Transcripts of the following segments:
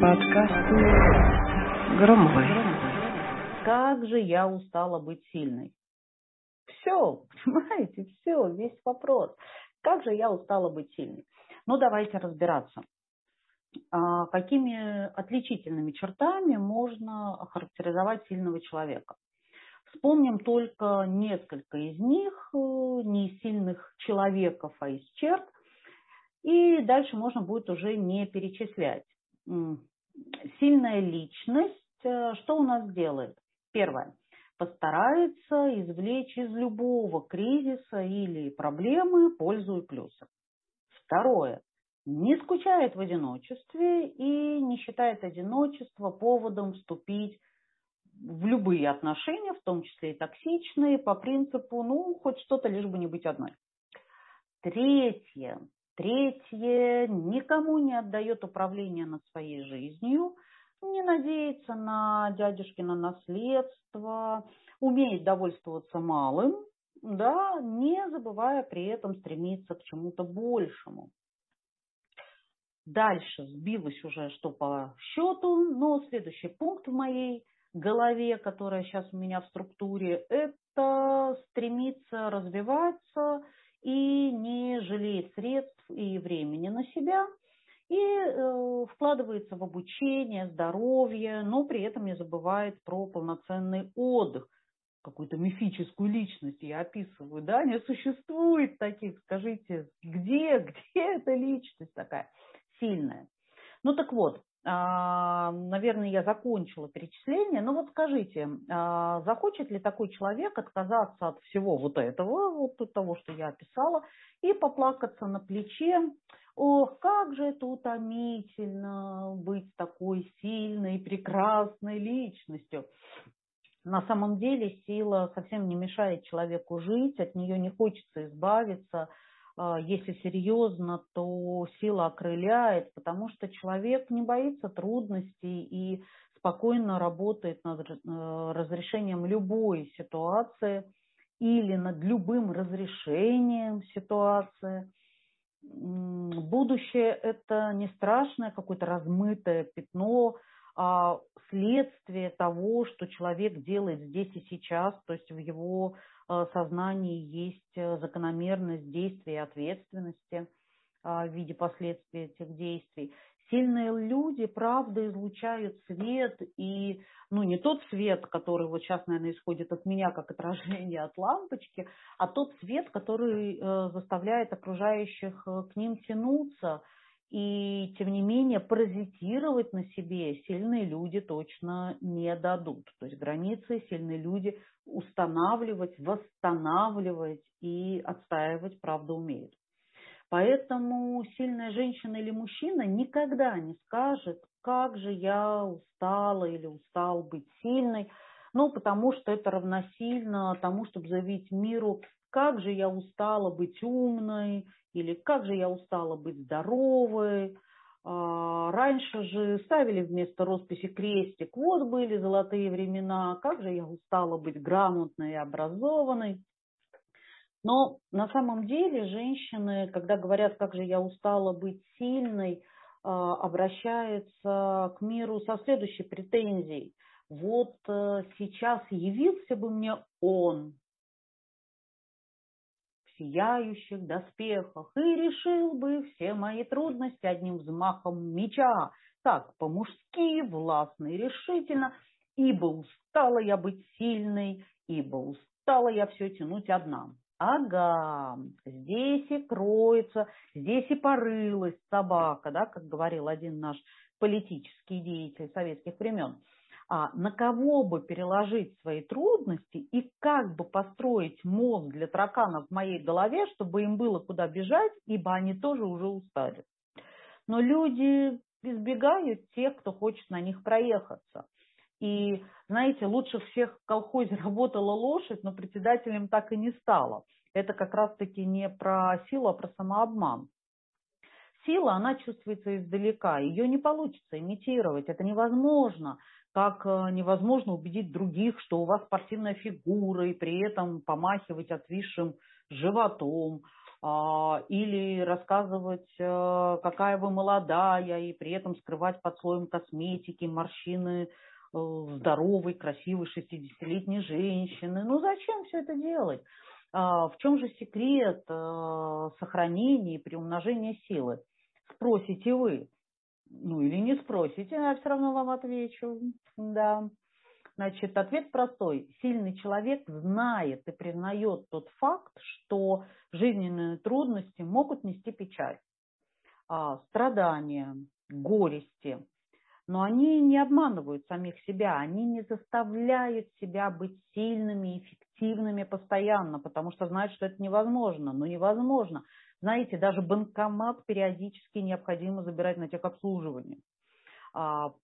Подкасты Громовой. Как же я устала быть сильной. Все, понимаете, все, весь вопрос. Как же я устала быть сильной? Ну, давайте разбираться. А, какими отличительными чертами можно охарактеризовать сильного человека? Вспомним только несколько из них, э, не из сильных человеков, а из черт. И дальше можно будет уже не перечислять. Сильная личность, э, что у нас делает? Первое. Постарается извлечь из любого кризиса или проблемы пользу и плюсы. Второе. Не скучает в одиночестве и не считает одиночество поводом вступить в любые отношения, в том числе и токсичные, по принципу, ну, хоть что-то, лишь бы не быть одной. Третье. Третье. Никому не отдает управление над своей жизнью, не надеется на дядюшкино наследство, умеет довольствоваться малым, да, не забывая при этом стремиться к чему-то большему. Дальше сбилось уже что по счету, но следующий пункт в моей голове, которая сейчас у меня в структуре, это стремиться развиваться и не жалеет средств и времени на себя, и э, вкладывается в обучение, здоровье, но при этом не забывает про полноценный отдых, какую-то мифическую личность я описываю, да, не существует таких, скажите, где, где эта личность такая сильная? Ну так вот, наверное, я закончила перечисление, но вот скажите, а, захочет ли такой человек отказаться от всего вот этого, вот от того, что я описала, и поплакаться на плече, ох, как же это утомительно быть такой сильной, прекрасной личностью. На самом деле сила совсем не мешает человеку жить, от нее не хочется избавиться – а, если серьезно, то сила окрыляет, потому что человек не боится трудностей и спокойно работает над э, разрешением любой ситуации или над любым разрешением ситуации. Будущее – это не страшное какое-то размытое пятно, а следствие того, что человек делает здесь и сейчас, то есть в его Э, сознании есть э, закономерность действия и ответственности а, в виде последствий этих действий. Сильные люди, правда, излучают свет, и, ну, не тот свет, который вот сейчас, наверное, исходит от меня, как отражение от лампочки, а тот свет, который э, заставляет окружающих к ним тянуться – и, тем не менее, паразитировать на себе сильные люди точно не дадут. То есть границы сильные люди устанавливать, восстанавливать и отстаивать, правда, умеют. Поэтому сильная женщина или мужчина никогда не скажет, как же я устала или устал быть сильной, ну, потому что это равносильно тому, чтобы заявить миру, как же я устала быть умной или как же я устала быть здоровой. А, раньше же ставили вместо росписи крестик. Вот были золотые времена. Как же я устала быть грамотной и образованной. Но на самом деле женщины, когда говорят, как же я устала быть сильной, а, обращаются к миру со следующей претензией. Вот э, сейчас явился бы мне он, сияющих доспехах и решил бы все мои трудности одним взмахом меча, так, по-мужски, властно и решительно, ибо устала я быть сильной, ибо устала я все тянуть одна. Ага, здесь и кроется, здесь и порылась собака, да, как говорил один наш политический деятель советских времен а на кого бы переложить свои трудности и как бы построить мост для тараканов в моей голове, чтобы им было куда бежать, ибо они тоже уже устали. Но люди избегают тех, кто хочет на них проехаться. И, знаете, лучше всех в колхозе работала лошадь, но председателем так и не стала. Это как раз-таки не про силу, а про самообман. Сила, она чувствуется издалека, ее не получится имитировать, это невозможно как э, невозможно убедить других, что у вас спортивная фигура, и при этом помахивать отвисшим животом. а, или рассказывать, э, какая вы молодая, и при этом скрывать под слоем косметики морщины э, здоровой, красивой 60-летней женщины. Ну зачем все это делать? А, в чем же секрет сохранения и приумножения силы? Спросите вы. Ну или не спросите, я все равно вам отвечу. Да. Значит, ответ простой. Сильный человек знает и признает тот факт, что жизненные трудности могут нести печаль, а, страдания, горести. Но они не обманывают самих себя, они не заставляют себя быть сильными, эффективными постоянно, потому что знают, что это невозможно. Но невозможно. Знаете, даже банкомат периодически необходимо забирать на техобслуживание. А,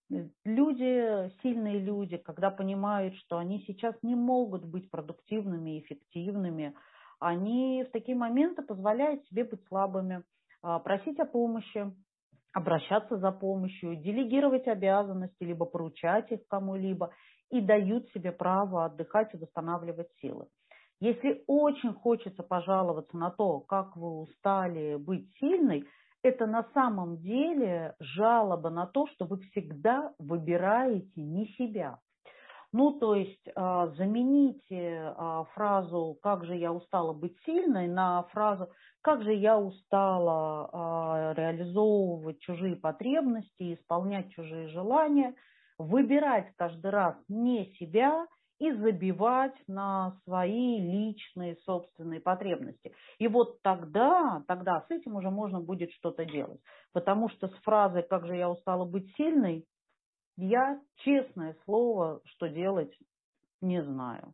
люди, сильные люди, когда понимают, что они сейчас не могут быть продуктивными, эффективными, они в такие моменты позволяют себе быть слабыми, а, просить о помощи, обращаться за помощью, делегировать обязанности, либо поручать их кому-либо и дают себе право отдыхать и восстанавливать силы. Если очень хочется пожаловаться на то, как вы устали быть сильной – это на самом деле жалоба на то, что вы всегда выбираете не себя. Ну, то есть а, замените а, фразу «как же я устала быть сильной» на фразу «как же я устала а, реализовывать чужие потребности, исполнять чужие желания», выбирать каждый раз не себя – и забивать на свои личные собственные потребности. И вот тогда, тогда с этим уже можно будет что-то делать. Потому что с фразой «как же я устала быть сильной» я, честное слово, что делать не знаю.